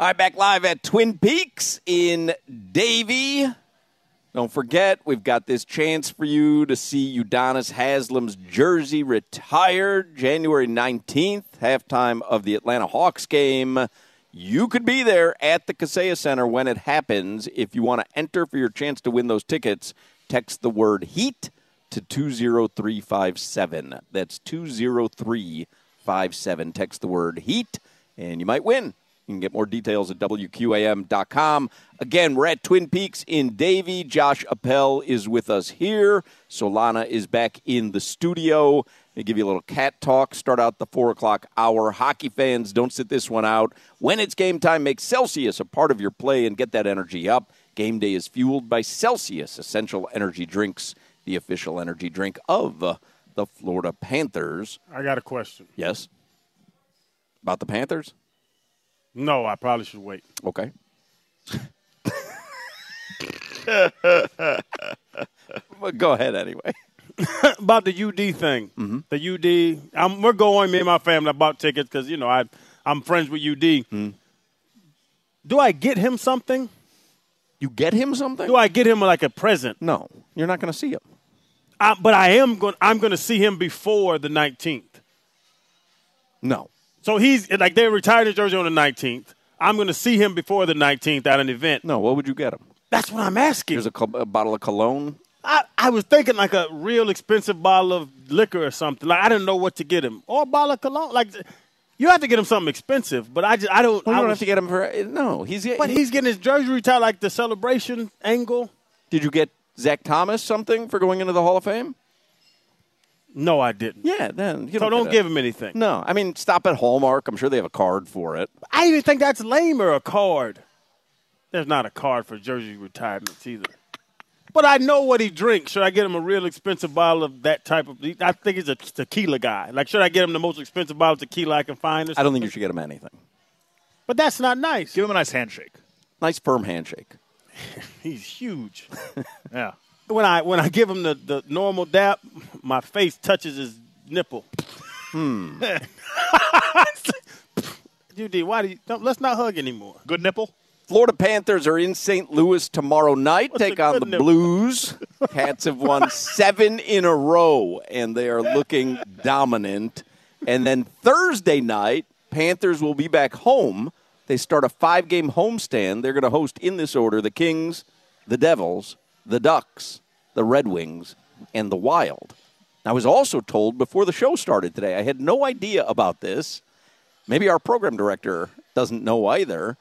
All right, back live at Twin Peaks in Davie. Don't forget, we've got this chance for you to see Udonis Haslem's jersey retired January 19th, halftime of the Atlanta Hawks game. You could be there at the Kaseya Center when it happens. If you want to enter for your chance to win those tickets, text the word HEAT to 20357. That's 20357. Text the word HEAT, and you might win. You can get more details at WQAM.com. Again, we're at Twin Peaks in Davie. Josh Appel is with us here. Solana is back in the studio. They give you a little cat talk. Start out the four o'clock hour. Hockey fans, don't sit this one out. When it's game time, make Celsius a part of your play and get that energy up. Game day is fueled by Celsius Essential Energy Drinks, the official energy drink of the Florida Panthers. I got a question. Yes? About the Panthers? No, I probably should wait. Okay. but go ahead anyway. about the UD thing. Mm-hmm. The UD, I'm, we're going. Me and my family I bought tickets because you know I I'm friends with UD. Mm-hmm. Do I get him something? You get him something? Do I get him like a present? No, you're not going to see him. I, but I am going. I'm going to see him before the 19th. No. So he's like they retired his jersey on the 19th. I'm going to see him before the 19th at an event. No, what would you get him? That's what I'm asking. There's a, col- a bottle of cologne. I, I was thinking like a real expensive bottle of liquor or something. Like I didn't know what to get him, or a bottle of cologne. Like you have to get him something expensive, but I just I don't. Well, you I don't was, have to get him for no. He's But he's getting his jersey retired, like the celebration angle. Did you get Zach Thomas something for going into the Hall of Fame? No, I didn't. Yeah, then you So don't, don't give it. him anything. No, I mean stop at Hallmark. I'm sure they have a card for it. I even think that's lame or a card. There's not a card for jersey retirements either. But I know what he drinks. Should I get him a real expensive bottle of that type of? I think he's a tequila guy. Like, should I get him the most expensive bottle of tequila I can find? Or I don't think you should get him anything. But that's not nice. Give him a nice handshake. Nice firm handshake. He's huge. Yeah. When I when I give him the, the normal dap, my face touches his nipple. Hmm. UD, why do you? Don't, let's not hug anymore. Good nipple. Florida Panthers are in St. Louis tomorrow night. What's take on the nipple? Blues. Cats have won seven in a row, and they are looking dominant. And then Thursday night, Panthers will be back home. They start a five game homestand. They're going to host in this order the Kings, the Devils, the Ducks, the Red Wings, and the Wild. I was also told before the show started today, I had no idea about this. Maybe our program director doesn't know either.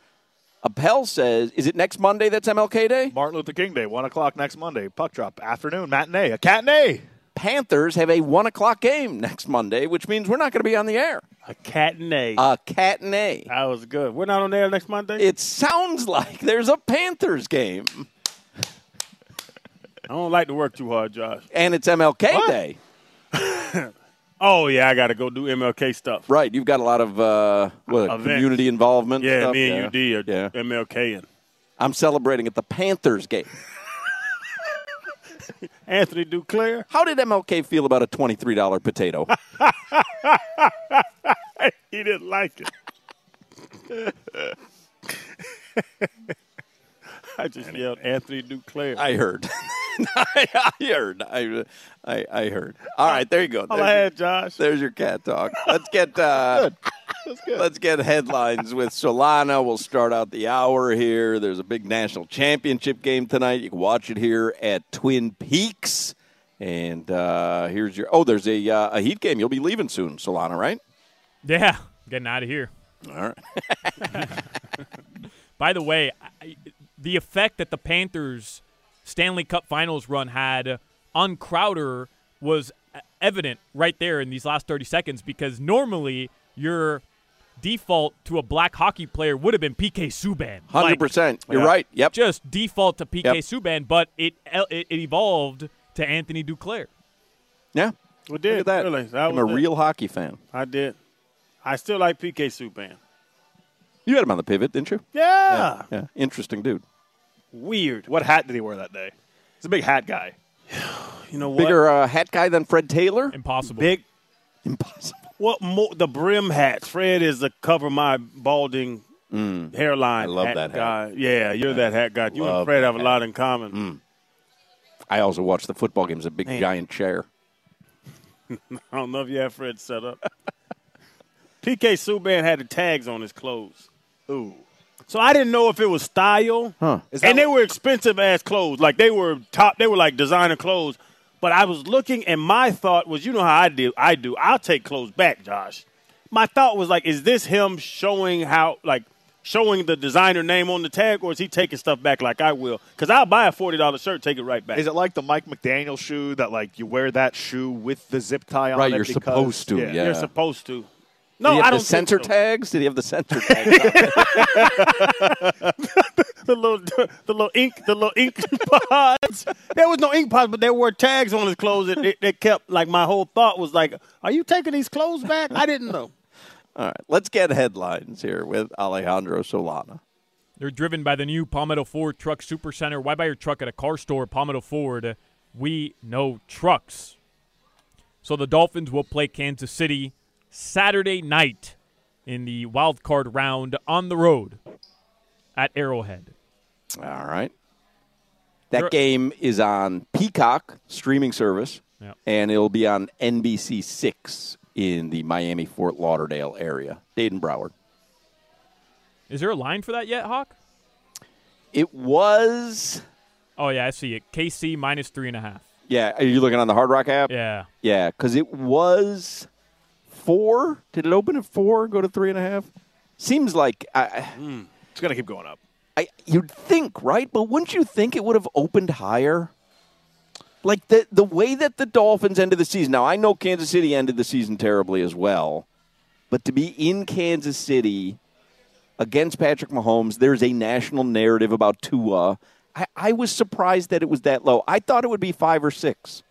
Appel says, is it next Monday that's MLK Day? Martin Luther King Day, one o'clock next Monday. Puck drop afternoon matinee, a catinay. Panthers have a one o'clock game next Monday, which means we're not going to be on the air. A cat and a. A catinay. that was good. We're not on air next Monday. It sounds like there's a Panthers game, I don't like to work too hard, Josh. and it's MLK What? Day. Oh yeah, I got to go do MLK stuff. Right, you've got a lot of uh, what, community involvement. Yeah, stuff? me and UD are Yeah. MLK and I'm celebrating at the Panthers game. Anthony Duclair. How did MLK feel about a twenty-three dollar potato? he didn't like it. I just yelled Anthony Duclair. I heard. I heard. I, I, I heard. All right, there you go. All There's I your- had, Josh. There's your cat talk. Let's get uh, Let's get headlines with Solana. We'll start out the hour here. There's a big national championship game tonight. You can watch it here at Twin Peaks. And uh, here's your. Oh, there's a uh, a Heat game. You'll be leaving soon, Solana, right? Yeah, getting out of here. All right. By the way, I, the effect that the Panthers Stanley Cup Finals run had on Crowder was evident right there in these last 30 seconds because normally your default to a black hockey player would have been PK Subban. Hundred percent. You're right. Yep. Just default to PK Yep. Subban, but it, it it evolved to Anthony Duclair. Yeah. We did. Look at that. Really. That I'm a it. real hockey fan. I did. I still like PK Subban. You had him on the pivot, didn't you? Yeah. Yeah. Interesting dude. Weird. What hat did he wear that day? He's a big hat guy. You know what? Bigger uh, hat guy than Fred Taylor? Impossible. Big. Impossible. What more? The brim hats. Fred is the cover my balding hairline. Mm. I love hat that hat. guy. Yeah, you're that hat guy. You and Fred have a lot in common. Mm. I also watch the football games. A big Man. giant chair. I don't know if you have Fred set up. PK Subban had the tags on his clothes. Ooh. So I didn't know if it was style. Huh. And they were expensive ass clothes. Like they were top they were like designer clothes. But I was looking and my thought was, you know how I do I do. I'll take clothes back, Josh. My thought was like, is this him showing how like showing the designer name on the tag, or is he taking stuff back like I will? Because I'll buy a forty dollar shirt, take it right back. Is it like the Mike McDaniel shoe that like you wear that shoe with the zip tie on Right, it? you're because- supposed to, yeah. You're supposed to. Did No, he have I don't think censor so. tags? Did he have the censor tags? the little the little ink the little ink pods. There was no ink pods, but there were tags on his clothes that, that, that kept like my whole thought was like, are you taking these clothes back? I didn't know. All right, let's get headlines here with Alejandro Solana. They're driven by the new Palmetto Ford Truck Supercenter. Why buy your truck at a car store? Palmetto Ford. We know trucks. So the Dolphins will play Kansas City Saturday night in the wild card round on the road at Arrowhead. All right. That Sure. game is on Peacock streaming service, Yeah. and it'll be on NBC Six in the Miami Fort Lauderdale area. Dayton Broward. Is there a line for that yet, Hawk? It was. Oh yeah, I see it. KC minus three and a half. Yeah, are you looking on the Hard Rock app? Yeah. Yeah, because it was four. Did it open at four? Go to three and a half? Seems like I, hmm. It's gonna keep going up. I you'd think, right? But wouldn't you think it would have opened higher? Like the the way that the Dolphins ended the season. Now I know Kansas City ended the season terribly as well, but to be in Kansas City against Patrick Mahomes, there's a national narrative about Tua. I, I was surprised that it was that low. I thought it would be five or six.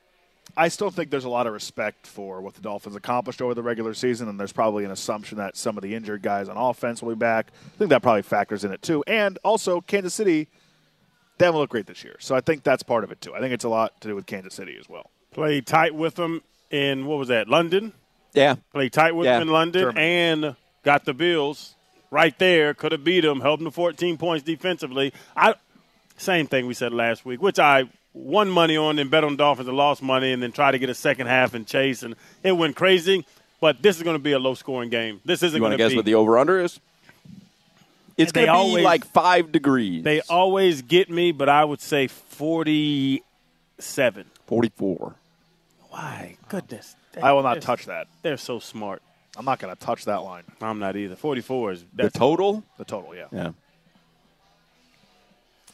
I still think there's a lot of respect for what the Dolphins accomplished over the regular season, and there's probably an assumption that some of the injured guys on offense will be back. I think that probably factors in it too. And also, Kansas City, they haven't looked great this year, so I think that's part of it too. I think it's a lot to do with Kansas City as well. Play tight with them in what was that? London. Yeah, Play tight with Yeah. them in London Germany. and got the Bills right there. Could have beat them, held them to 14 points defensively. I same thing we said last week, which I won money on and bet on Dolphins and lost money, and then try to get a second half and chase, and it went crazy. But this is going to be a low scoring game. This isn't You going want to to guess be. what the over under is? It's going to be always- like five degrees. they always get me, but I would say 47. 44. Why? Goodness. I will not touch that. They're so smart. I'm not going to touch that line. I'm not either. 44 is The total? The total, yeah. Yeah.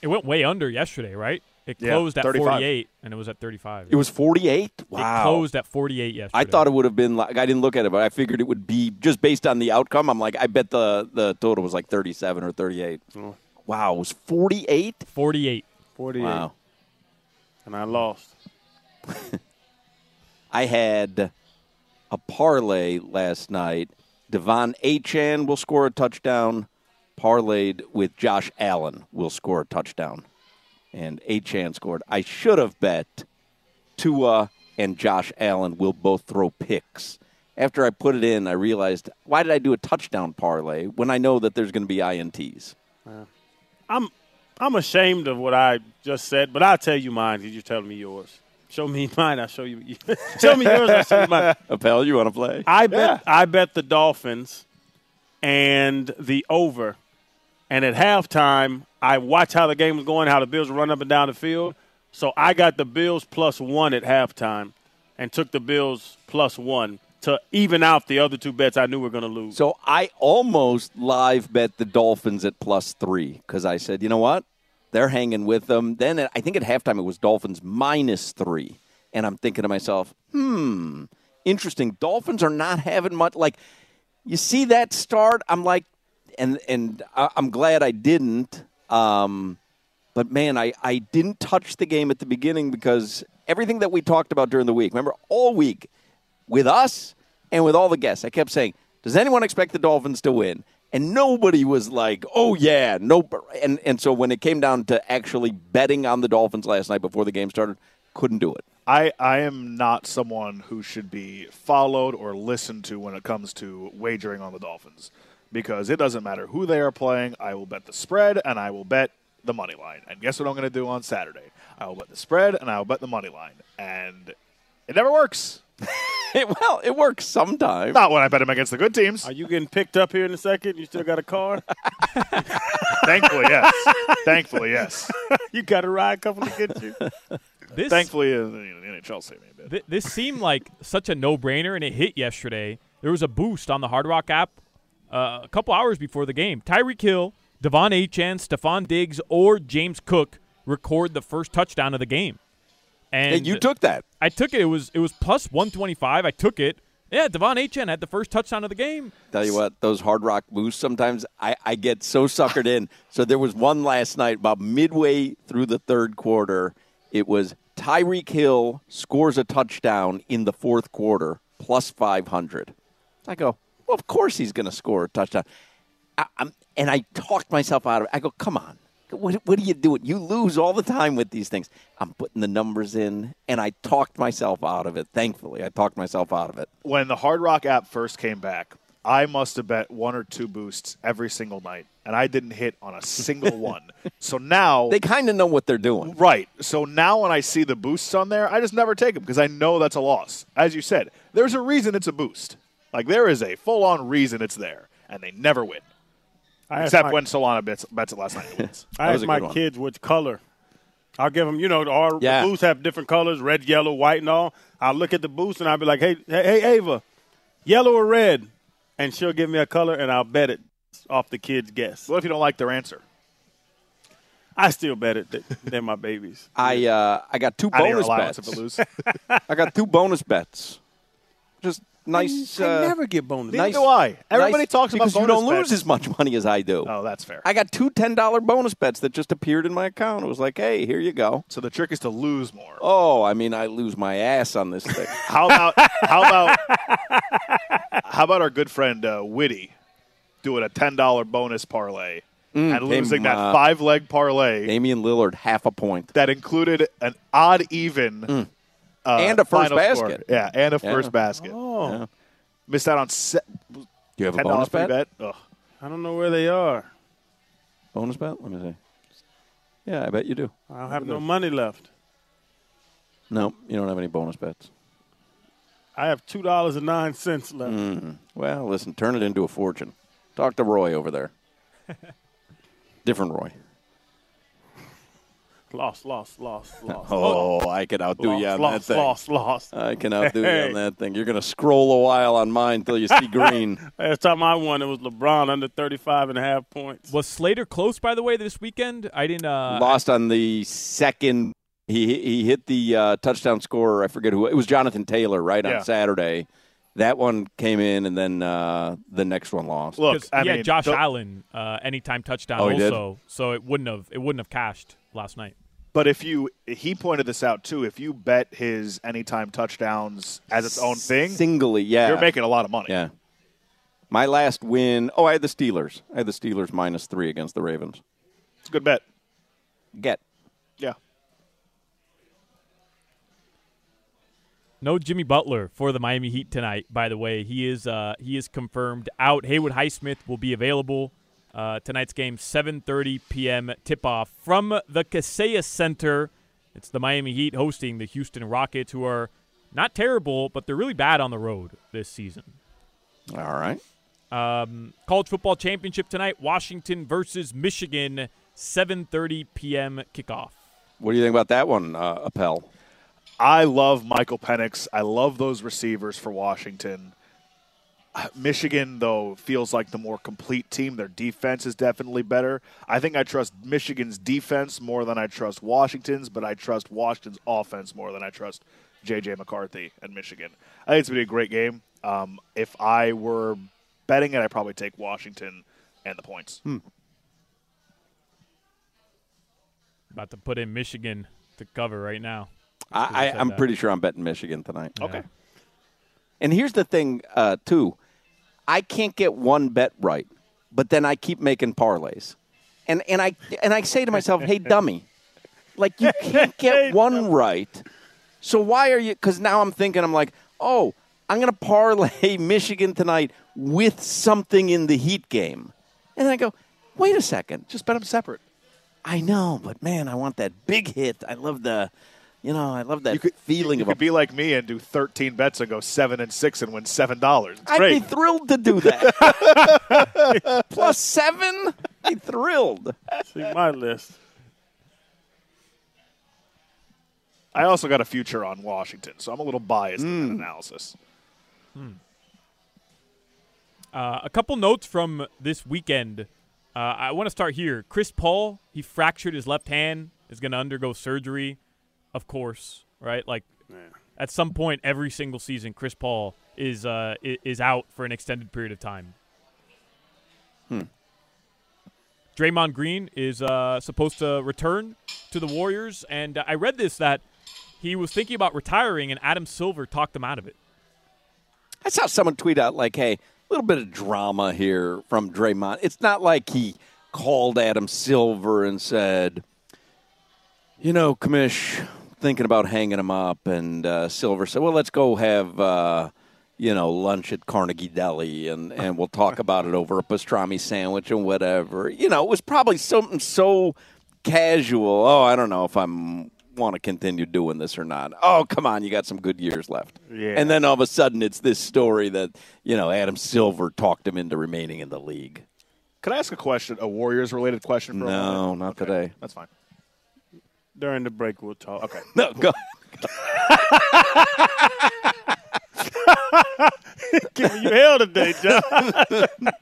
It went way under yesterday, right? It Yeah, closed at 48, and it was at 35. It was 48? It Wow. closed at 48 yesterday. I thought it would have been like I didn't look at it, but I figured it would be just based on the outcome. I'm like, I bet the the total was like 37 or 38. Oh. Wow, it was 48. 48. 48. Wow. And I lost. I had a parlay last night. De'Von Achane will score a touchdown. Parlayed with Josh Allen will score a touchdown, and Achane scored. I should have bet Tua and Josh Allen will both throw picks. After I put it in, I realized why did I do a touchdown parlay when I know that there's going to be ints? I'm I'm ashamed of what I just said, but I'll tell you mine because you're telling me yours. Show me mine, I'll show you. show me yours, I'll show you mine. Appel, you want to play? I bet I bet the Dolphins and the over. And at halftime, I watched how the game was going, how the Bills were running up and down the field. So I got the Bills plus one at halftime and took the Bills plus one to even out the other two bets I knew were going to lose. So I almost live bet the Dolphins at plus three because I said, you know what? They're hanging with them. Then I think at halftime it was Dolphins minus three. And I'm thinking to myself, hmm, interesting. Dolphins are not having much. Like, you see that start? I'm like, and and I'm glad I didn't. Um, but man, I, I didn't touch the game at the beginning because everything that we talked about during the week, remember, all week with us and with all the guests, I kept saying, does anyone expect the Dolphins to win? And nobody was like, oh, yeah, no. And, and so when it came down to actually betting on the Dolphins last night before the game started, couldn't do it. I, I am not someone who should be followed or listened to when it comes to wagering on the Dolphins because it doesn't matter who they are playing. I will bet the spread and I will bet the money line. And guess what I'm going to do on Saturday? I will bet the spread and I will bet the money line. And it never works. it, well, it works sometimes. Not when I bet them against the good teams. Are you getting picked up here in a second? You still got a car? Thankfully, yes. Thankfully, yes. you got a ride coming to get you? This, Thankfully, uh, the NHL saved me a bit. th- this seemed like such a no-brainer, and it hit yesterday. There was a boost on the Hard Rock app uh, a couple hours before the game. Tyreek Hill, De'Von Achane, Stefon Diggs, or James Cook record the first touchdown of the game. And Yeah, you took that. I took it. It was it was plus one twenty five. I took it. Yeah, De'Von Achane had the first touchdown of the game. Tell you what, those hard rock boosts sometimes I, I get so suckered in. So there was one last night about midway through the third quarter. It was Tyreek Hill scores a touchdown in the fourth quarter, plus 500. I go, of course he's going to score a touchdown. I, I'm, and I talked myself out of it. I go, come on. What, what are you doing? You lose all the time with these things. I'm putting the numbers in, and I talked myself out of it. Thankfully, I talked myself out of it. When the Hard Rock app first came back, I must have bet one or two boosts every single night, and I didn't hit on a single one. So now They kind of know what they're doing. Right. So now when I see the boosts on there, I just never take them because I know that's a loss. As you said, there's a reason it's a boost. Like there is a full on reason it's there, and they never win. I Except my- when Solana bets, bets it last night. wins. I That was asked my one. kids which color. I'll give them, you know, our Yeah. the boosts have different colors, red, yellow, white, and all. I'll look at the boost and I'll be like, hey, hey, hey, Ava, yellow or red? And she'll give me a color and I'll bet it off the kid's guess. what if you don't like their answer? I still bet it. that They're my babies. I uh, I got two Out of your bonus allowance bets. if it lose. I got two bonus bets. Just nice. I uh, never get bonus. Neither do I. Everybody nice- talks about because you don't lose as much money as I do. Oh, that's fair. I got two ten dollar bonus bets that just appeared in my account. It was like, hey, here you go. so the trick is to lose more. Oh, I mean, I lose my ass on this thing. How about how about how about our good friend uh, Witty doing a ten dollar bonus parlay and came, losing that uh, five leg parlay Damian Lillard half a point that included an odd even uh, and a first final score. basket. Yeah, and a Yeah. first basket. Oh, Missed out on se- Do you have a ten dollars bonus bet? bet. Ugh. I don't know where they are. Bonus bet? Let me see. Yeah, I bet you do. I don't have no money left. No, you don't have any bonus bets. I have two dollars and nine cents left. Mm. Well, listen, turn it into a fortune. Talk to Roy over there. Different Roy. Lost, lost, lost, lost. Oh, I can outdo lost, you on lost, that thing. lost, lost. I can outdo you on that thing. You're going to scroll a while on mine until you see green. Last time I won, it was LeBron under 35 and a half points. Was Slater close by the way this weekend? I didn't. Uh, Lost on the second. He he hit the uh, touchdown scorer. I forget who. It was Jonathan Taylor, right Yeah. on Saturday. That one came in, and then uh, the next one lost. Look, 'cause I he mean, Josh Allen uh, anytime touchdown Oh, also, so it wouldn't have it wouldn't have cashed last night. But if you, he pointed this out too. If you bet his anytime touchdowns as its own thing, singly, yeah, you're making a lot of money. yeah. My last win. Oh, I had the Steelers. I had the Steelers minus three against the Ravens. It's a good bet. Get Yeah. No Jimmy Butler for the Miami Heat tonight. By the way, he is uh, he is confirmed out. Haywood Highsmith will be available. Uh, tonight's game, 7:30 p.m. tip-off from the Kaseya Center. It's the Miami Heat hosting the Houston Rockets, who are not terrible, but they're really bad on the road this season. all right. Um, college football championship tonight: Washington versus Michigan, 7:30 p.m. kickoff. What do you think about that one, uh, Appel? I love Michael Penix. I love those receivers for Washington. Uh, Michigan, though, feels like the more complete team. Their defense is definitely better. I think I trust Michigan's defense more than I trust Washington's, but I trust Washington's offense more than I trust J.J. McCarthy and Michigan. I think it's going to be a great game. Um, if I were betting it, I'd probably take Washington and the points. Hmm. About to put in Michigan to cover right now. I, I, said I'm that. pretty sure I'm betting Michigan tonight. Okay. And here's the thing, uh, too. I can't get one bet right, but then I keep making parlays, and and I and I say to myself, "Hey, dummy, like you can't get one right, so why are you?" Because now I'm thinking, I'm like, "Oh, I'm going to parlay Michigan tonight with something in the Heat game," and I go, "Wait a second, Just bet them separate. I know, but man, I want that big hit. I love the." You know, I love that You could, feeling you of a could be like me and do 13 bets and go 7 and 6 and win $7. It's I'd great. be thrilled to do that. Plus seven? Be thrilled. See my list. I also got a future on Washington, so I'm a little biased in Hmm. that analysis. Uh, a couple notes from this weekend. Uh, I want to start here. Chris Paul, he fractured his left hand, is going to undergo surgery, of course, right? Like at some point every single season, Chris Paul is uh, is out for an extended period of time. Hmm. Draymond Green is uh, supposed to return to the Warriors, and I read this that he was thinking about retiring, and Adam Silver talked him out of it. I saw someone tweet out like, "Hey, a little bit of drama here from Draymond. It's not like he called Adam Silver and said, you know, Kamish, thinking about hanging him up," and uh, Silver said, "Well, let's go have." Uh, you know, lunch at Carnegie Deli, and, and we'll talk about it over a pastrami sandwich and whatever. You know, it was probably something so casual. Oh, I don't know if I'm want to continue doing this or not. Oh, come on, you got some good years left. Yeah. And then all of a sudden, it's this story that you know Adam Silver talked him into remaining in the league. Can I ask a question, a Warriors related question for a No, moment? not Okay, today. That's fine. During the break, we'll talk. Okay. No, go. Giving you hell today, John.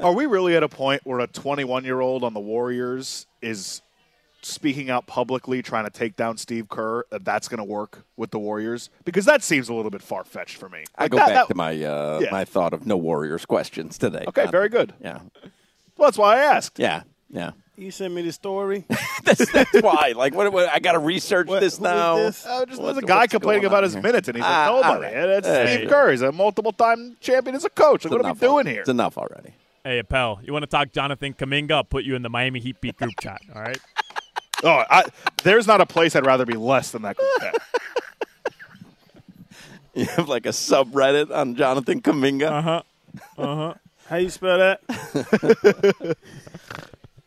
Are we really at a point where a 21 year old on the Warriors is speaking out publicly trying to take down Steve Kerr? That that's going to work with the Warriors? Because that seems a little bit far fetched for me. I go that- back that- to my uh, Yeah. my thought of no Warriors questions today. Okay, Uh, very good. Yeah, Well, that's why I asked. yeah, yeah. You sent me the story. that's, that's why. Like, what? what I got to research this now. this? Uh, just What- there's a guy complaining about on his here? minutes, and he's like, Ah, all nobody. right. That's Hey. Steve Kerr. He's a multiple time champion as a coach. Like, what are we doing already. here? It's enough already. Hey, Appel, you want to talk Jonathan Kuminga? I'll put you in the Miami Heat beat group chat. All right. Oh, I, there's not a place I'd rather be less than that group chat. You have like a subreddit on Jonathan Kuminga. Uh huh. Uh huh. How you spell that?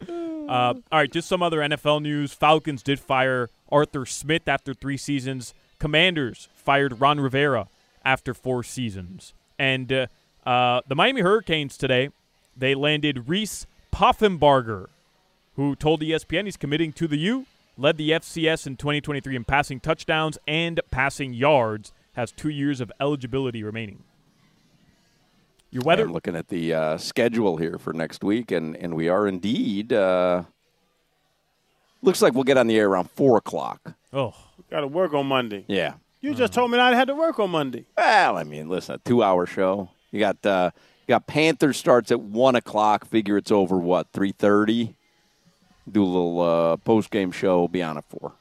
Uh, all right, just some other NFL news. Falcons did fire Arthur Smith after three seasons. Commanders fired Ron Rivera after four seasons. And uh, uh, the Miami Hurricanes today, they landed Reese Poffenbarger, who told ESPN he's committing to the U, led the FCS in 2023 in passing touchdowns and passing yards, has two years of eligibility remaining. Your weather? I'm looking at the uh, schedule here for next week, and, and we are indeed. Uh, looks like we'll get on the air around four o'clock. Oh, Got to work on Monday. Yeah. You just told me I had to work on Monday. Well, I mean, listen, a two-hour show. You got uh, you got Panthers starts at one o'clock. Figure it's over what three thirty. Do a little uh, post-game show. Be on at four.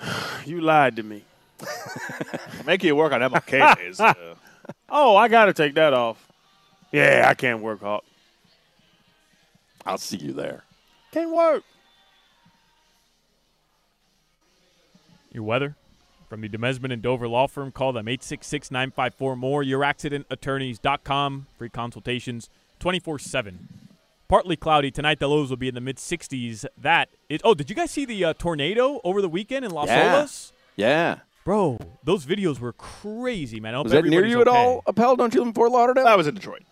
You lied to me. Make you work on MLK days. Uh, Oh, I got to take that off. Yeah, I can't work hard. I'll see you there. Can't work. Your weather from the Demesman and Dover Law Firm. Call them 866 954 more. YourAccidentAttorneys.com. Free consultations 24 7. Partly cloudy tonight. The lows will be in the mid 60s. That is. Oh, did you guys see the uh, tornado over the weekend in Las Yeah. Olas? Yeah. Bro, those videos were crazy, man. I hope Was that near everybody's you at okay. all, Appel? Don't you live in Fort Lauderdale? I was in Detroit.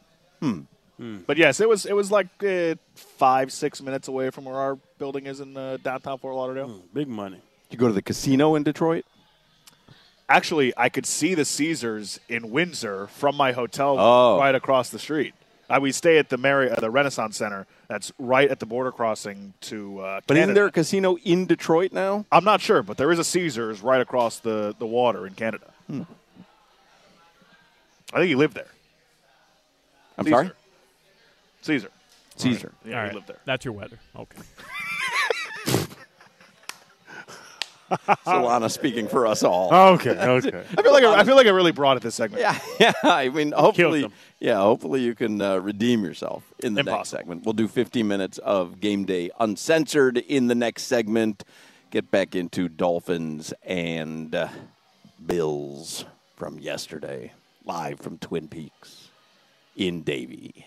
Hmm. But yes, it was it was like uh, five six minutes away from where our building is in uh, downtown Fort Lauderdale. Big money. Did you go to the casino in Detroit? Actually, I could see the Caesars in Windsor from my hotel Oh. right across the street. I, we stay at the Mary, uh, the Renaissance Center. That's right at the border crossing to. Uh, But isn't there a casino in Detroit now? I'm not sure, but there is a Caesars right across the, the water in Canada. Hmm. I think he lived there. I'm Caesar. sorry? Caesar. Caesar. Yeah, All he right. lived there. That's your weather. Okay. Solana speaking for us all. Okay, okay. I feel like I, I feel like I really brought it this segment. Yeah, yeah. I mean, hopefully, them. yeah. Hopefully, you can uh, redeem yourself in the next segment. We'll do 15 minutes of game day uncensored in the next segment. Get back into Dolphins and uh, Bills from yesterday, live from Twin Peaks in Davie.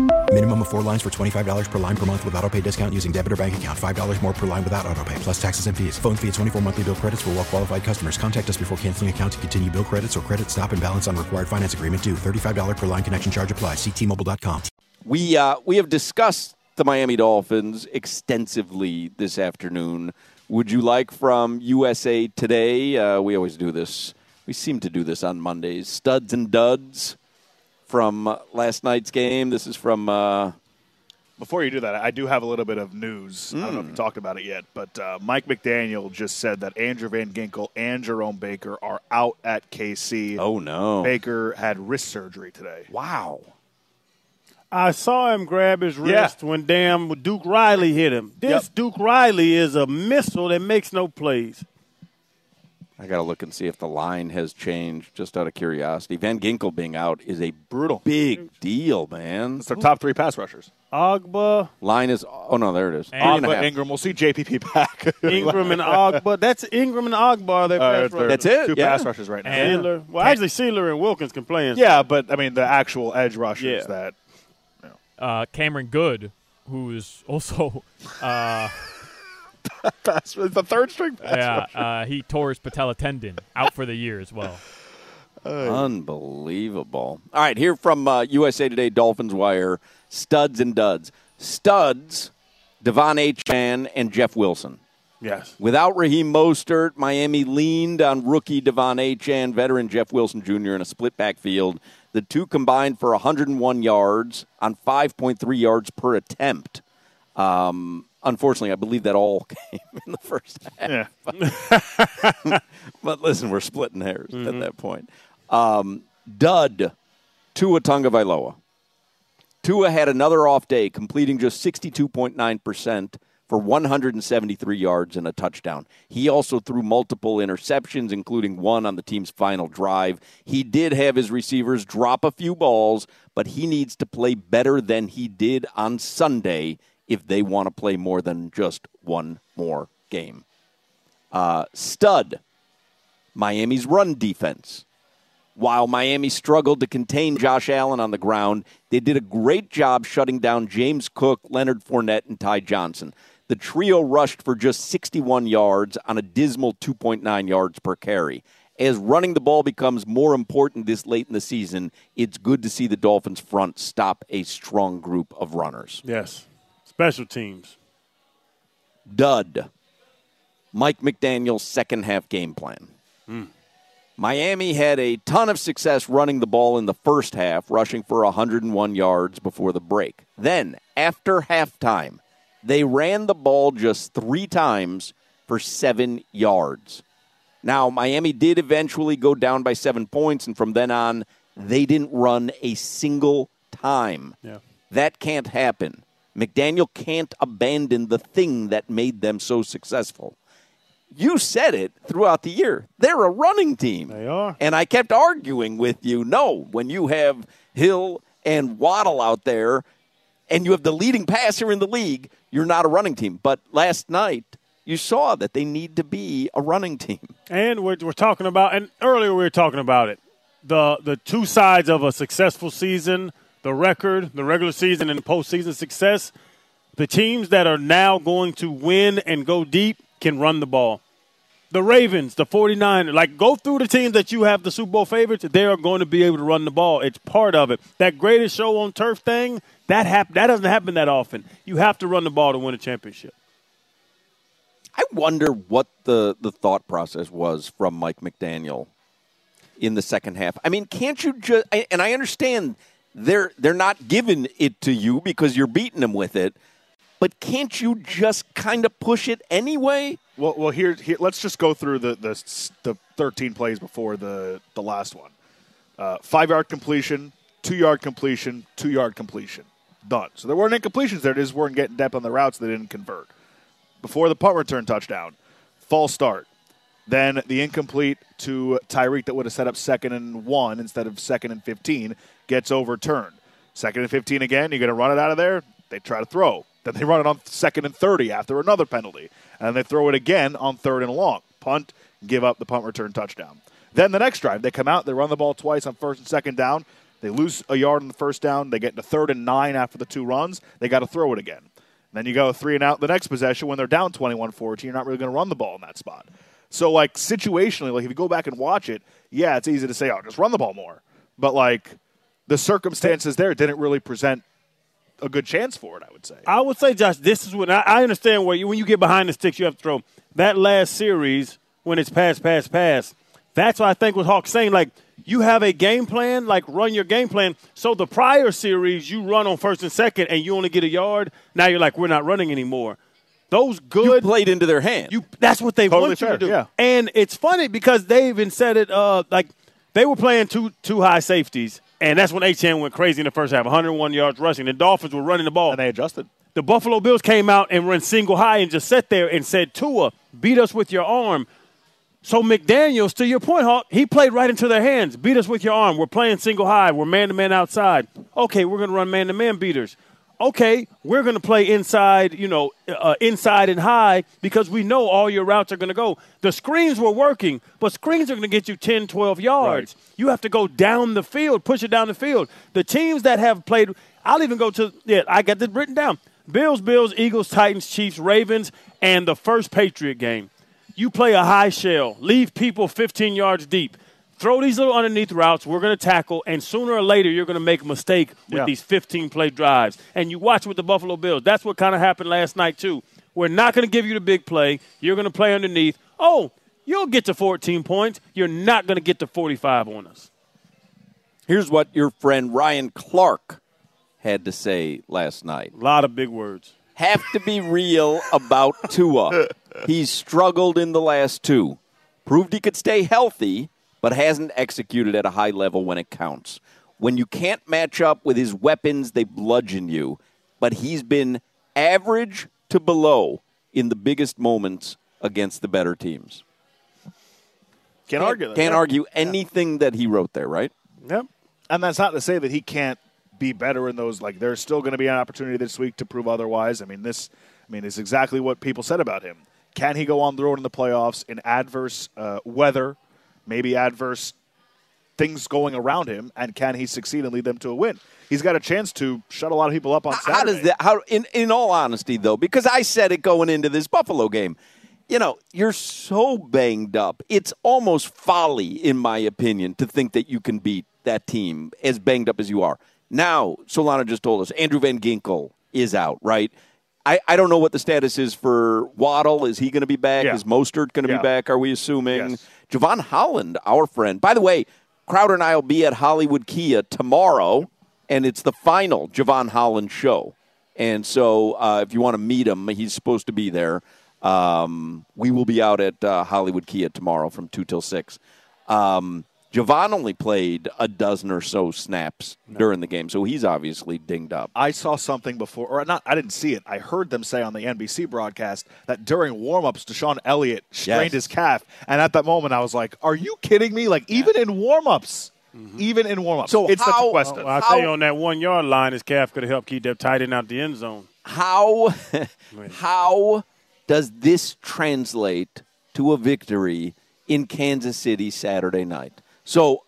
Minimum of four lines for $25 per line per month with auto pay discount using debit or bank account. $5 more per line without auto pay, plus taxes and fees. Phone fee at 24 monthly bill credits for all well qualified customers. Contact us before canceling account to continue bill credits or credit stop and balance on required finance agreement due. $35 per line connection charge apply. Ctmobile.com. We uh, we have discussed the Miami Dolphins extensively this afternoon. Would you like from USA Today? Uh, we always do this. We seem to do this on Mondays. Studs and duds from uh, last night's game. This is from. Uh, Before you do that, I do have a little bit of news. I don't know if Mm. you talked about it yet, but uh, Mike McDaniel just said that Andrew Van Ginkel and Jerome Baker are out at KC. oh no! Baker had wrist surgery today. Wow. I saw him grab his Yeah. wrist when damn Duke Riley hit him. This Yep. Duke Riley is a missile that makes no plays. I got to look and see if the line has changed. Just out of curiosity, Van Ginkel being out is a Brutal. big deal, man. It's their top three pass rushers. Ogbah, Line is. Oh no, there it is. Three And- and a Ogbah. Ingram. We'll see JPP back. Ingram, and Ogbah. That's Ingram and Ogbah are their Uh, pass they're rushers. That's it, Two yeah. pass rushers right now. And- Sieler. Well, actually, Sieler and Wilkins can play. in- yeah, but I mean the actual edge rushers Yeah. that Uh, Cameron Goode, who's also, uh, pass the third string pass yeah, rusher. uh, he tore his patella tendon, out for the year as well. Unbelievable. All right, here from uh, USA Today Dolphins Wire studs and duds. Studs, De'Von Achane and Jeff Wilson. Yes. Without Raheem Mostert, Miami leaned on rookie De'Von Achane, veteran Jeff Wilson Jr. in a split backfield. The two combined for 101 yards on 5.3 yards per attempt. Um, unfortunately, I believe that all came in the first half. Yeah. But listen, we're splitting hairs at that point. Um, dud, Tua Tagovailoa. Tua had another off day, completing just 62.9% for 173 yards and a touchdown. He also threw multiple interceptions, including one on the team's final drive. He did have his receivers drop a few balls, but he needs to play better than he did on Sunday if they want to play more than just one more game. Uh, stud, Miami's run defense. While Miami struggled to contain Josh Allen on the ground, they did a great job shutting down James Cook, Leonard Fournette, and Ty Johnson. The trio rushed for just 61 yards on a dismal 2.9 yards per carry. As running the ball becomes more important this late in the season, it's good to see the Dolphins' front stop a strong group of runners. Yes. Special teams. Dud. Mike McDaniel's second half game plan. Hmm. Miami had a ton of success running the ball in the first half, rushing for 101 yards before the break. Then, after halftime, They ran the ball just three times for seven yards. Now, Miami did eventually go down by seven points, and from then on, they didn't run a single time. Yeah. That can't happen. McDaniel can't abandon the thing that made them so successful. You said it throughout the year. They're a running team. They are. And I kept arguing with you. No, when you have Hill and Waddle out there and you have the leading passer in the league, you're not a running team. But last night, you saw that they need to be a running team. And we're, we're talking about, and earlier we were talking about it, the the two sides of a successful season, the record, the regular season, and postseason success. The teams that are now going to win and go deep can run the ball. The Ravens, the 49ers, like go through the teams that you have the Super Bowl favorites, they are going to be able to run the ball. It's part of it. That greatest show on turf thing, that hap- that doesn't happen that often. You have to run the ball to win a championship. I wonder what the, the thought process was from Mike McDaniel in the second half. I mean, can't you just and I understand they're they're not giving it to you because you're beating them with it, but can't you just kind of push it anyway? Well, well, here, here, let's just go through the the, the 13 plays before the the last one. Uh, five yard completion, two yard completion, two yard completion, done. So there weren't incompletions there; they just weren't getting depth on the routes. They didn't convert. Before the punt return touchdown, false start. Then the incomplete to Tyreek that would have set up second and one instead of second and 15 gets overturned. Second and 15 again, you're going to run it out of there. They try to throw. Then they run it on second and 30 after another penalty. And they throw it again on third and long. Punt, give up the punt return touchdown. Then the next drive, they come out, they run the ball twice on first and second down. They lose a yard on the first down. They get to third and nine after the two runs. They got to throw it again. Then you go three and out the next possession when they're down 21 14. You're not really going to run the ball in that spot. So, like, situationally, like, if you go back and watch it, yeah, it's easy to say, oh, just run the ball more. But, like, the circumstances there didn't really present a good chance for it, I would say. I would say, Josh, this is when I, I understand where you, when you get behind the sticks, you have to throw. That last series, when it's pass, pass, pass, that's what I think what Hawk's saying. Like, you have a game plan, like run your game plan. So the prior series, you run on first and second, and you only get a yard. Now you're like, we're not running anymore. Those good you played into their hand. You that's what they Totally want you fair, to do. yeah. And it's funny because they even said it uh, like they were playing two two high safeties, and that's when HN went crazy in the first half, 101 yards rushing. The Dolphins were running the ball. And they adjusted. The Buffalo Bills came out and ran single high and just sat there and said, Tua, beat us with your arm. So McDaniels, to your point, Hawk, he played right into their hands. Beat us with your arm. We're playing single high. We're man to man outside. Okay, we're going to run man to man beaters. Okay, we're going to play inside, you know, uh, inside and high because we know all your routes are going to go. The screens were working, but screens are going to get you 10, 12 yards. You have to go down the field, push it down the field. The teams that have played, I'll even go to, yeah, I got this written down Bills, Bills, Eagles, Titans, Chiefs, Ravens, and the first Patriot game. You play a high shell, leave people 15 yards deep. Throw these little underneath routes. We're going to tackle, and sooner or later, you're going to make a mistake with Yeah. these 15 play drives. And you watch with the Buffalo Bills. That's what kind of happened last night, too. We're not going to give you the big play. You're going to play underneath. Oh, you'll get to 14 points. You're not going to get to 45 on us. Here's what your friend Ryan Clark had to say last night. A lot of big words. Have to be real about Tua. He's struggled in the last two. Proved he could stay healthy, but hasn't executed at a high level when it counts. When you can't match up with his weapons, they bludgeon you. But he's been average to below in the biggest moments against the better teams. Can't, argue that. Can't Yeah. argue anything that he wrote there, right? Yep. And that's not to say that he can't be better in those. Like, there's still going to be an opportunity this week to prove otherwise. I mean, this, I mean, is exactly what people said about him. Can he go on the road in the playoffs in adverse uh, weather, maybe adverse things going around him, and can he succeed and lead them to a win? He's got a chance to shut a lot of people up on Saturday. How does that? How in in all honesty though, because I said it going into this Buffalo game. You know, you're so banged up. It's almost folly, in my opinion, to think that you can beat that team as banged up as you are. Now, Solana just told us Andrew Van Ginkel is out, right? I, I don't know what the status is for Waddle. Is he going to be back? Yeah. Is Mostert going to Yeah. be back? Are we assuming? Yes. Jevon Holland, our friend. By the way, Crowder and I will be at Hollywood Kia tomorrow, and it's the final Jevon Holland show. And so, uh, if you want to meet him, he's supposed to be there. Um, we will be out at uh, Hollywood Kia tomorrow from two till six. Um, Jevon only played a dozen or so snaps during the game, so he's obviously dinged up. I saw something before, or not. I didn't see it. I heard them say on the NBC broadcast that during warmups, DeShon Elliott strained Yes. his calf, and at that moment, I was like, "Are you kidding me? Like even in warmups, mm-hmm. even in warmups, So it's such a question." Well, I tell you, on that one yard line, his calf could have helped keep that tight end out the end zone. How how does this translate to a victory in Kansas City Saturday night? So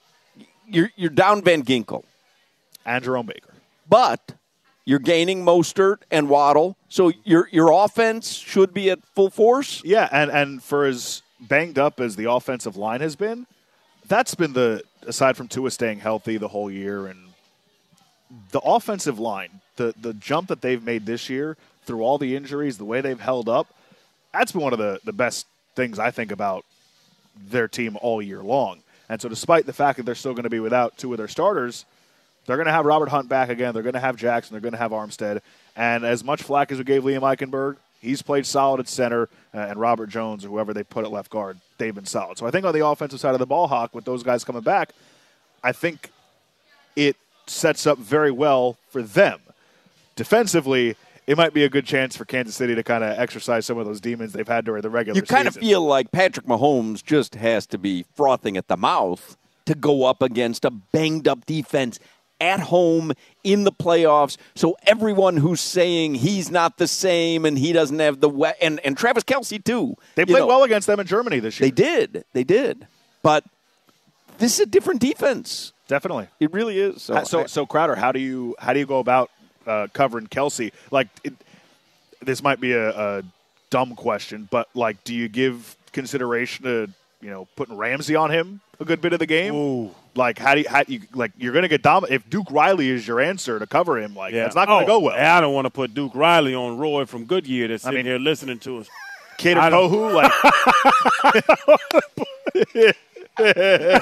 you're you're down Van Ginkel, and Jerome Baker, but you're gaining Mostert and Waddle. So your your offense should be at full force. Yeah, and and for as banged up as the offensive line has been, that's been the aside from Tua staying healthy the whole year and the offensive line, the the jump that they've made this year through all the injuries, the way they've held up, that's been one of the the best things I think about their team all year long. And so despite the fact that they're still going to be without two of their starters, they're going to have Robert Hunt back again. They're going to have Jackson. They're going to have Armstead. And as much flack as we gave Liam Eichenberg, he's played solid at center. Uh, and Robert Jones or whoever they put at left guard, they've been solid. So I think on the offensive side of the ball, Hawk, with those guys coming back, I think it sets up very well for them. Defensively, it might be a good chance for Kansas City to kind of exercise some of those demons they've had during the regular You kind of feel like Patrick Mahomes just has to be frothing at the mouth to go up against a banged up defense at home in the playoffs. So everyone who's saying he's not the same and he doesn't have the we- and and Travis Kelce too. They played know, well against them in Germany this year. They did. They did. But this is a different defense. Definitely. It really is. So, so, I- so Crowder, how do you how do you go about uh, covering Kelce? Like, it, this might be a, a dumb question, but like, do you give consideration to you know putting Ramsey on him a good bit of the game? Like, how do you, how do you like you're going to get dom If Duke Riley is your answer to cover him, like Yeah. that's not going to Oh, go well. I don't want to put Duke Riley on Roy from Goodyear that's I sitting mean- here listening to us. Kader I don't- Kohou, like I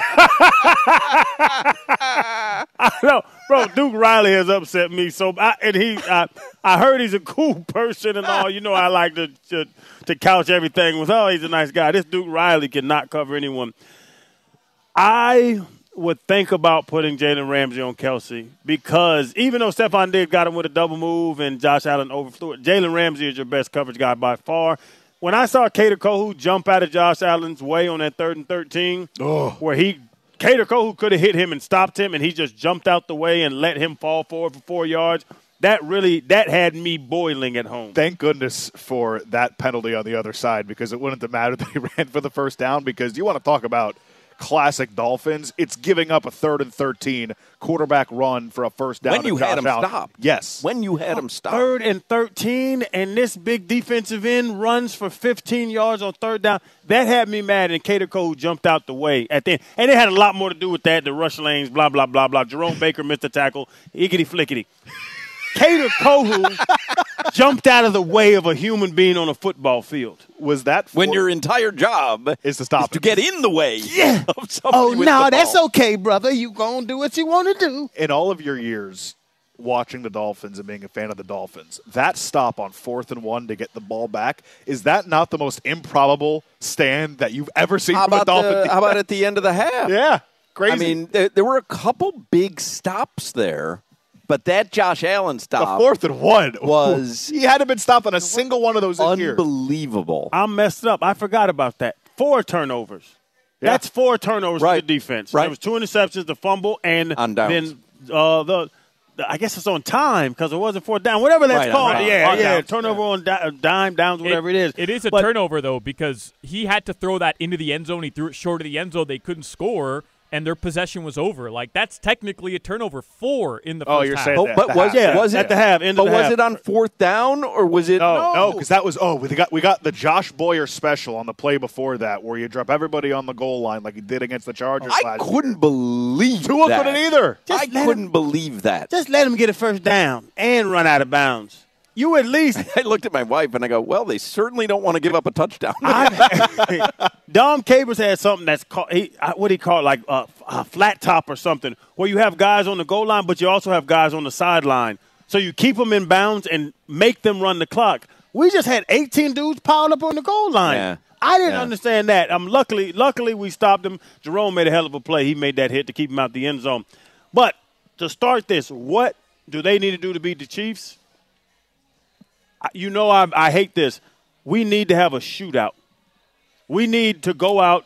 know, bro. Duke Riley has upset me so, I, and he, I, I heard he's a cool person and all. You know, I like to, to to couch everything with, oh, he's a nice guy. This Duke Riley cannot cover anyone. I would think about putting Jalen Ramsey on Kelce because even though Stefon Diggs got him with a double move and Josh Allen overthrew it, Jalen Ramsey is your best coverage guy by far. When I saw Kader Kohou jump out of Josh Allen's way on that third and 13, where he Kader Kohou could have hit him and stopped him, and he just jumped out the way and let him fall forward for four yards. That really that had me boiling at home. thank goodness for that penalty on the other side because it wouldn't have mattered that he ran for the first down because you want to talk about classic Dolphins. It's giving up a third and 13 quarterback run for a first down. when you had Josh him Allen. stopped. Yes. When you had him stopped. Third and 13, and this big defensive end runs for 15 yards on third down. That had me mad, and Cater Cole jumped out the way at the end. And it had a lot more to do with that, the rush lanes, blah, blah, blah, blah. Jerome Baker missed the tackle, iggity flickety. Kader Kohou jumped out of the way of a human being on a football field. Was that when your entire job is to stop to get in the way Yeah. of somebody Oh, no, the that's okay, brother. You gonna do what you want to do. in all of your years watching the Dolphins and being a fan of the Dolphins, that stop on fourth and one to get the ball back, is that not the most improbable stand that you've ever seen How from a about, Dolphin? the, how about at the end of the half? yeah, crazy. I mean, there, there were a couple big stops there, but that Josh Allen stop, the fourth and one was he hadn't been stopped on a single one of those in here. unbelievable. I messed up. I forgot about that. Four turnovers. That's four turnovers Right. for the defense. Right. There was two interceptions, the fumble, and then uh, the, the- I guess it's on time because it wasn't fourth down. Whatever that's Right, called. downs. Yeah, On yeah. downs. Turnover on di- dime, downs, whatever it is. It is a But- turnover though because he had to throw that into the end zone. He threw it short of the end zone. They couldn't score, and their possession was over. Like that's technically a turnover. Four in the Oh, first you're half. saying But, that. but was, half. Yeah, was it at the half, end But of the was half. it on fourth down or was it? No, no, because that was oh we got we got the Josh Boyer special on the play before that where you drop everybody on the goal line like he did against the Chargers. I last couldn't believe Tua that. couldn't either. Just I couldn't believe that. Just let him get a first down and run out of bounds. You at least I looked at my wife and I go, "Well, they certainly don't want to give up a touchdown." I, Dom Capers had something that's called he, uh, what he called like a, a flat top or something, where you have guys on the goal line, but you also have guys on the sideline. So you keep them in bounds and make them run the clock. We just had 18 dudes piled up on the goal line. Yeah. I didn't Yeah. understand that. Um, luckily, luckily we stopped him. Jerome made a hell of a play. He made that hit to keep him out the end zone. But to start this, what do they need to do to beat the Chiefs? You know, I, I hate this. We need to have a shootout. We need to go out.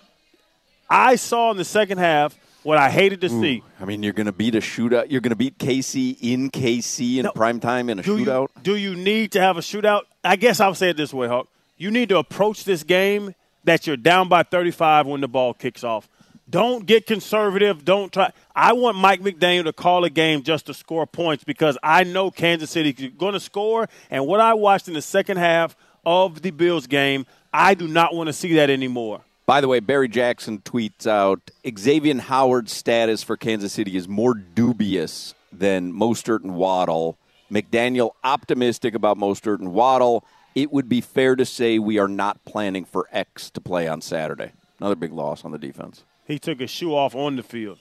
I saw in the second half what I hated to see. I mean, you're going to beat a shootout. You're going to beat KC in KC in prime time in a do shootout. You, do you need to have a shootout? I guess I'll say it this way, Hawk. You need to approach this game that you're down by 35 when the ball kicks off. Don't get conservative. Don't try. I want Mike McDaniel to call a game just to score points because I know Kansas City is going to score. And what I watched in the second half of the Bills game, I do not want to see that anymore. By the way, Barry Jackson tweets out Xavier Howard's status for Kansas City is more dubious than Mostert and Waddle. McDaniel optimistic about Mostert and Waddle. It would be fair to say we are not planning for X to play on Saturday. Another big loss on the defense. He took his shoe off on the field.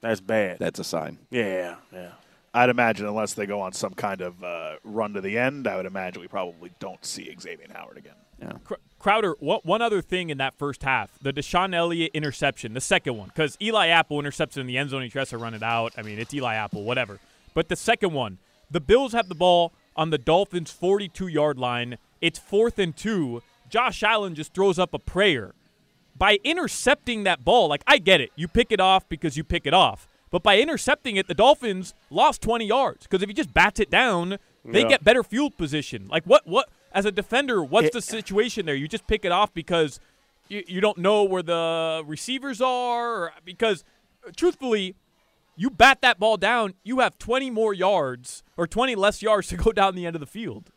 That's bad. That's a sign. Yeah, yeah. I'd imagine unless they go on some kind of uh, run to the end, I would imagine we probably don't see Xavier Howard again. Cr- Crowder, what, one other thing in that first half, the DeShon Elliott interception, the second one, because Eli Apple intercepts it in the end zone, he tries to run it out. I mean, it's Eli Apple, whatever. But the second one, the Bills have the ball on the Dolphins' 42 yard line. It's fourth and two. Josh Allen just throws up a prayer. By intercepting that ball, like, I get it. You pick it off because you pick it off. But by intercepting it, the Dolphins lost 20 yards. Because if he just bats it down, they Yeah. get better field position. Like, what, what, as a defender, what's the situation there? You just pick it off because you, you don't know where the receivers are? Or, because, uh, truthfully, you bat that ball down, you have 20 more yards or 20 less yards to go down the end of the field.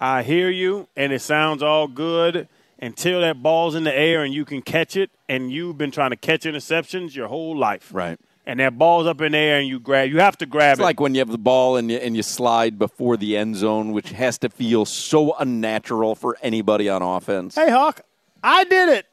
I hear you, and it sounds all good until that ball's in the air and you can catch it, and you've been trying to catch interceptions your whole life. Right. And that ball's up in the air and you grab. You have to grab It's it. like when you have the ball and you, and you slide before the end zone, which has to feel so unnatural for anybody on offense. hey, Hawk, I did it.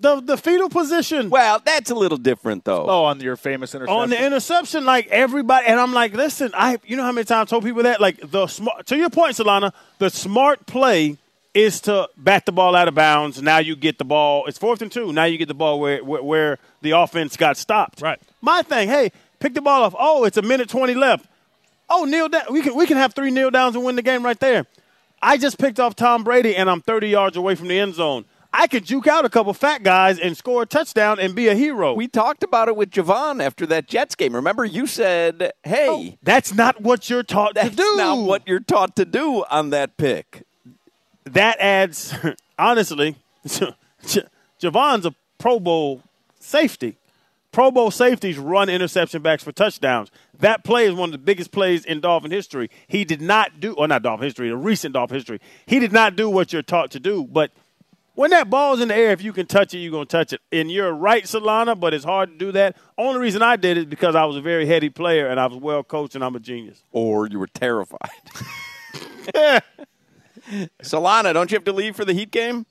The the fetal position. Well, that's a little different, though. Oh, on your famous interception. on the interception, like everybody, and I'm like, listen, I, you know how many times I told people that, like the smart. To your point, Solana, the smart play is to bat the ball out of bounds. Now you get the ball. It's fourth and two. Now you get the ball where where, where the offense got stopped. Right. My thing, hey, pick the ball off. Oh, it's a minute twenty left. Oh, kneel down. We can we can have three kneel downs and win the game right there. I just picked off Tom Brady, and I'm 30 yards away from the end zone. I could juke out a couple fat guys and score a touchdown and be a hero. We talked about it with Jevon after that Jets game. Remember, you said, "Hey, oh, That's not what you're taught to do. not what you're taught to do on that pick." That adds, honestly, Jevon's a Pro Bowl safety. Pro Bowl safeties run interception backs for touchdowns. That play is one of the biggest plays in Dolphin history. He did not do, or not Dolphin history, the recent Dolphin history. He did not do what you're taught to do. But when that ball's in the air, if you can touch it, you're going to touch it. And you're right, Solana, but it's hard to do that. Only reason I did it is because I was a very heady player and I was well coached and I'm a genius. Or you were terrified. Solana, don't you have to leave for the Heat game?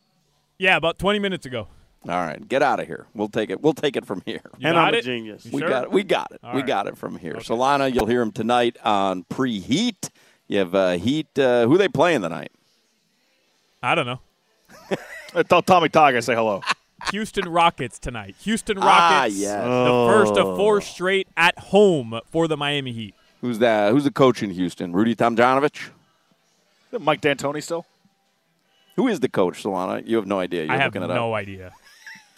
Yeah, about 20 minutes ago. All right, get out of here. We'll take it. We'll take it from here. You and got I'm a genius. You We sure? got it. We got it. All we right. got it from here. Solana, you'll hear him tonight on pre-heat. You have uh, Heat. Uh, who they playing tonight? I don't know. Tell Tommy Taga say hello. Houston Rockets tonight. Houston Rockets. Ah, Rockets. yes. The first of four straight at home for the Miami Heat. Who's that? Who's the coach in Houston? Rudy Tomjanovich. Mike D'Antoni still? Who is the coach, Solana? You have no idea. You're I have looking it no up. idea.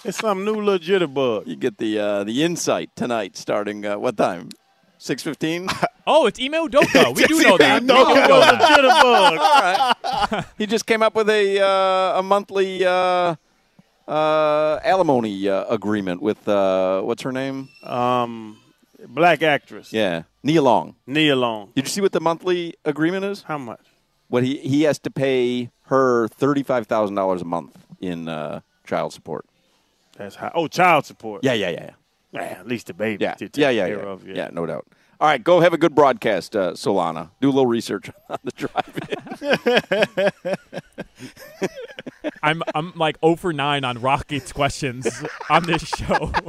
It's some new jitterbug. You get the uh, the insight tonight, starting uh, what time? Six fifteen. Oh, it's Ime Udoka. We do know that. We do Udoka know was that. jitterbug. he just came up with a uh, a monthly uh, uh, alimony uh, agreement with uh, what's her name? Um, black actress. Yeah, Nia Long. Nia Long. Did you see what the monthly agreement is? How much? What he he has to pay her thirty five thousand dollars a month in uh, child support. That's high. Oh, child support. Yeah, yeah, yeah, yeah. Yeah, at least the baby. Yeah, to take yeah, yeah, care yeah. Of, yeah. yeah, no doubt. All right, go have a good broadcast, uh, Solana. Do a little research on the drive-in. I'm I'm like 0 for 9 on Rockets questions on this show.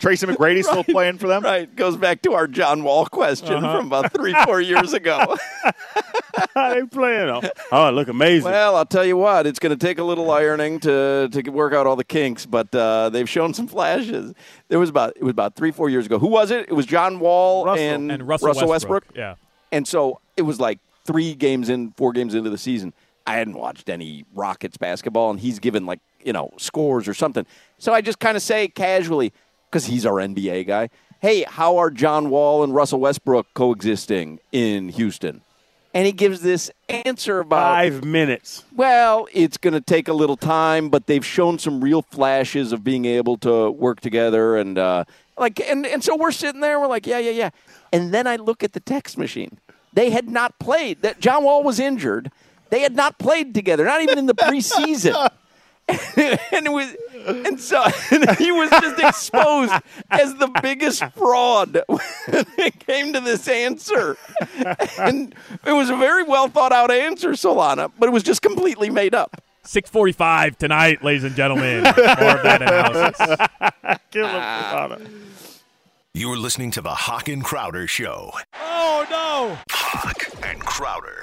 Tracy McGrady's still playing for them. Right. Goes back to our John Wall question Uh-huh. from about three, four years ago. How they playing? Oh, it look amazing. Well, I'll tell you what, it's going to take a little ironing to to work out all the kinks, but uh, they've shown some flashes. There was about it was about three, four years ago. Who was it? It was John Wall Russell. and, And Russell Westbrook, yeah. And so it was like three games in, four games into the season. I hadn't watched any Rockets basketball, and he's given like you know scores or something. So I just kind of say casually because he's our NBA guy. Hey, how are John Wall and Russell Westbrook coexisting in Houston? And he gives this answer about Five minutes. well, it's going to take a little time, but they've shown some real flashes of being able to work together, and uh, like, and and so we're sitting there, we're like, yeah, yeah, yeah, and then I look at the text machine. They had not played. That John Wall was injured. They had not played together, not even in the preseason. and it was, and so and he was just exposed as the biggest fraud when it came to this answer. And it was a very well thought out answer, Solana, but it was just completely made up. 645 tonight, ladies and gentlemen. More of that analysis. Kill him, Solana. You're listening to the Hawk and Crowder Show. Oh no! Hawk and Crowder.